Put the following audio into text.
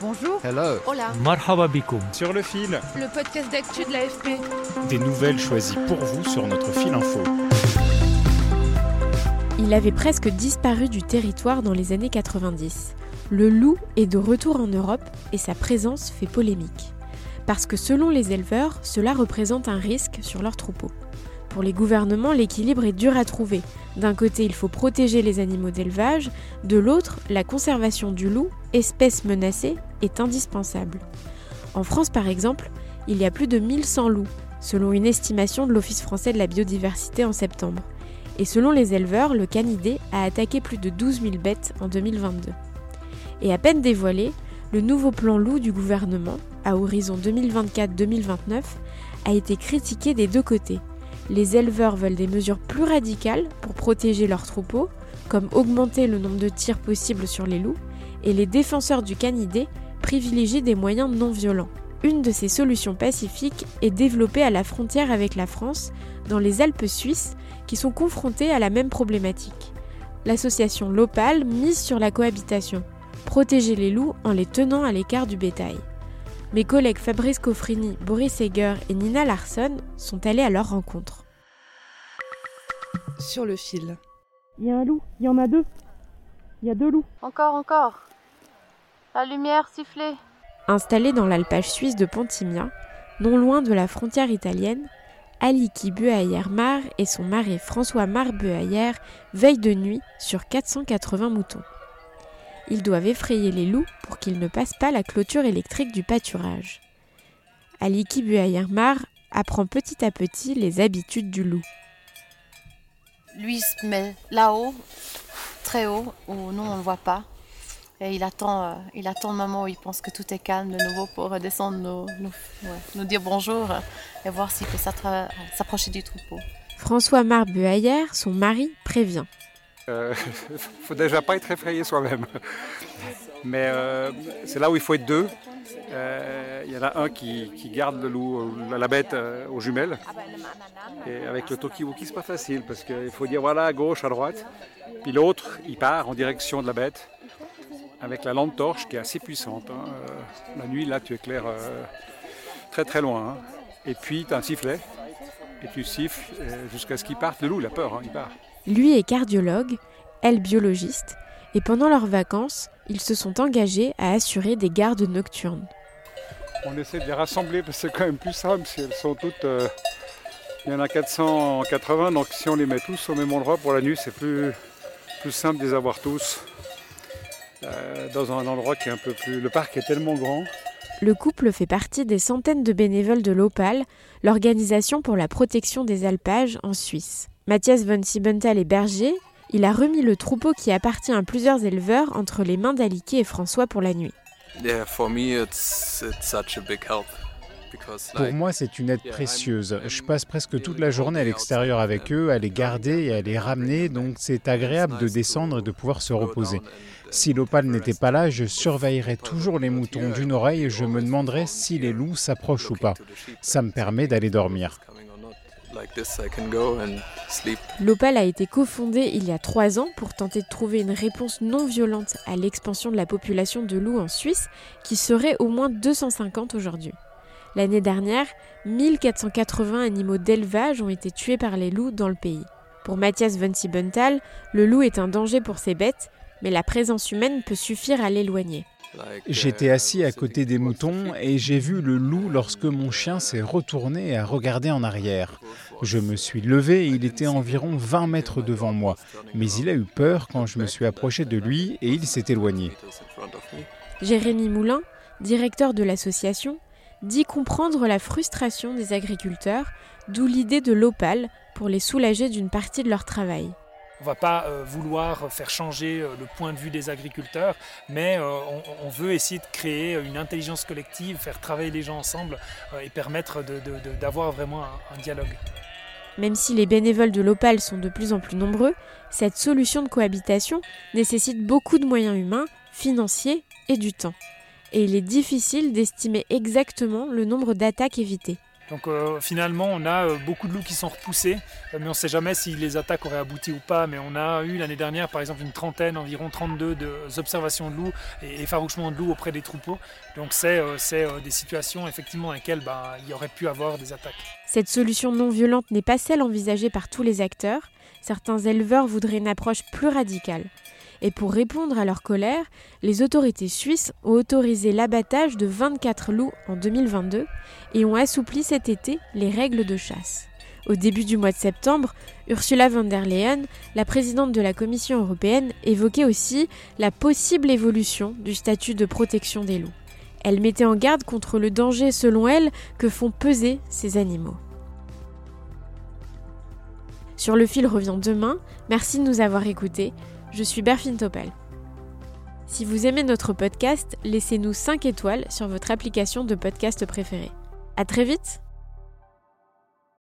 Bonjour. Hello. Hola. Marhaba bikoum. Sur le fil. Le podcast d'actu de l'AFP. Des nouvelles choisies pour vous sur notre fil info. Il avait presque disparu du territoire dans les années 90. Le loup est de retour en Europe et sa présence fait polémique. Parce que selon les éleveurs, cela représente un risque sur leurs troupeaux. Pour les gouvernements, l'équilibre est dur à trouver. D'un côté, il faut protéger les animaux d'élevage, de l'autre, la conservation du loup, espèce menacée, est indispensable. En France, par exemple, il y a plus de 1100 loups, selon une estimation de l'Office français de la biodiversité en septembre. Et selon les éleveurs, le canidé a attaqué plus de 12 000 bêtes en 2022. Et à peine dévoilé, le nouveau plan loup du gouvernement, à horizon 2024-2029, a été critiqué des deux côtés. Les éleveurs veulent des mesures plus radicales pour protéger leurs troupeaux, comme augmenter le nombre de tirs possibles sur les loups, et les défenseurs du canidé privilégient des moyens non violents. Une de ces solutions pacifiques est développée à la frontière avec la France, dans les Alpes suisses, qui sont confrontées à la même problématique. L'association Lopal mise sur la cohabitation, protéger les loups en les tenant à l'écart du bétail. Mes collègues Fabrice Coffrini, Boris Eger et Nina Larson sont allés à leur rencontre. Sur le fil. Il y a un loup, il y en a deux. Il y a deux loups. Encore, encore. La lumière sifflée. Installé dans l'alpage suisse de Pontimia, non loin de la frontière italienne, Aliki Buayer-Mar et son mari François Mar Buayer veillent de nuit sur 480 moutons. Ils doivent effrayer les loups pour qu'ils ne passent pas la clôture électrique du pâturage. Aliki Buayer-Mar apprend petit à petit les habitudes du loup. Lui se met là-haut, très haut, où nous on ne le voit pas. Et il attend, euh, il attend le moment où il pense que tout est calme de nouveau pour redescendre, nous, nous, ouais, nous dire bonjour et voir s'il peut s'approcher du troupeau. François Mar Buayer, son mari, prévient. Euh, faut déjà pas être effrayé soi-même. Mais euh, c'est là où il faut être deux. Euh, Il y en a un qui, garde le loup, la bête aux jumelles. Et avec le Tokiwoki, c'est pas facile parce qu'il faut dire voilà à gauche, à droite. Puis l'autre, il part en direction de la bête avec la lampe torche qui est assez puissante. hein. La nuit, là, tu éclaires très très loin. hein. Et puis, tu as un sifflet. Et tu siffles euh, jusqu'à ce qu'il parte. Le loup, il a peur, hein, il part. Lui est cardiologue, elle biologiste, et pendant leurs vacances, ils se sont engagés à assurer des gardes nocturnes. On essaie de les rassembler parce que c'est quand même plus simple si elles sont toutes. euh, il y en a 480, donc si on les met tous au même endroit pour la nuit, c'est plus, plus simple de les avoir tous euh, dans un endroit qui est un peu plus. Le parc est tellement grand. Le couple fait partie des centaines de bénévoles de l'OPAL, l'organisation pour la protection des alpages en Suisse. Mathias von Siebenthal est berger, il a remis le troupeau qui appartient à plusieurs éleveurs entre les mains d'Aliki et François pour la nuit. Yeah, for me, it's it's such a big help Pour moi, c'est une aide précieuse. Je passe presque toute la journée à l'extérieur avec eux, à les garder et à les ramener, donc c'est agréable de descendre et de pouvoir se reposer. Si l'opale n'était pas là, je surveillerais toujours les moutons d'une oreille et je me demanderais si les loups s'approchent ou pas. Ça me permet d'aller dormir. L'OPAL a été cofondé il y a trois ans pour tenter de trouver une réponse non violente à l'expansion de la population de loups en Suisse, qui serait au moins 250 aujourd'hui. L'année dernière, 1480 animaux d'élevage ont été tués par les loups dans le pays. Pour Mathias von Siebenthal, le loup est un danger pour ses bêtes, mais la présence humaine peut suffire à l'éloigner. J'étais assis à côté des moutons et j'ai vu le loup lorsque mon chien s'est retourné et a regardé en arrière. Je me suis levé et il était environ 20 mètres devant moi, mais il a eu peur quand je me suis approché de lui et il s'est éloigné. Jérémy Moulin, directeur de l'association, dit comprendre la frustration des agriculteurs, d'où l'idée de l'OPAL pour les soulager d'une partie de leur travail. On ne va pas vouloir faire changer le point de vue des agriculteurs, mais on, veut essayer de créer une intelligence collective, faire travailler les gens ensemble et permettre d'avoir vraiment un, un dialogue. Même si les bénévoles de l'Opal sont de plus en plus nombreux, cette solution de cohabitation nécessite beaucoup de moyens humains, financiers et du temps. Et il est difficile d'estimer exactement le nombre d'attaques évitées. Donc euh, finalement, on a euh, beaucoup de loups qui sont repoussés, euh, mais on ne sait jamais si les attaques auraient abouti ou pas. Mais on a eu l'année dernière, par exemple, une trentaine, environ 32 de, observations de loups et effarouchements de loups auprès des troupeaux. Donc c'est des situations effectivement dans lesquelles bah, il y aurait pu avoir des attaques. Cette solution non violente n'est pas celle envisagée par tous les acteurs. Certains éleveurs voudraient une approche plus radicale. Et pour répondre à leur colère, les autorités suisses ont autorisé l'abattage de 24 loups en 2022 et ont assoupli cet été les règles de chasse. Au début du mois de septembre, Ursula von der Leyen, la présidente de la Commission européenne, évoquait aussi la possible évolution du statut de protection des loups. Elle mettait en garde contre le danger, selon elle, que font peser ces animaux. Sur le fil revient demain. Merci de nous avoir écoutés. Je suis Berfine Topel. Si vous aimez notre podcast, laissez-nous 5 étoiles sur votre application de podcast préférée. À très vite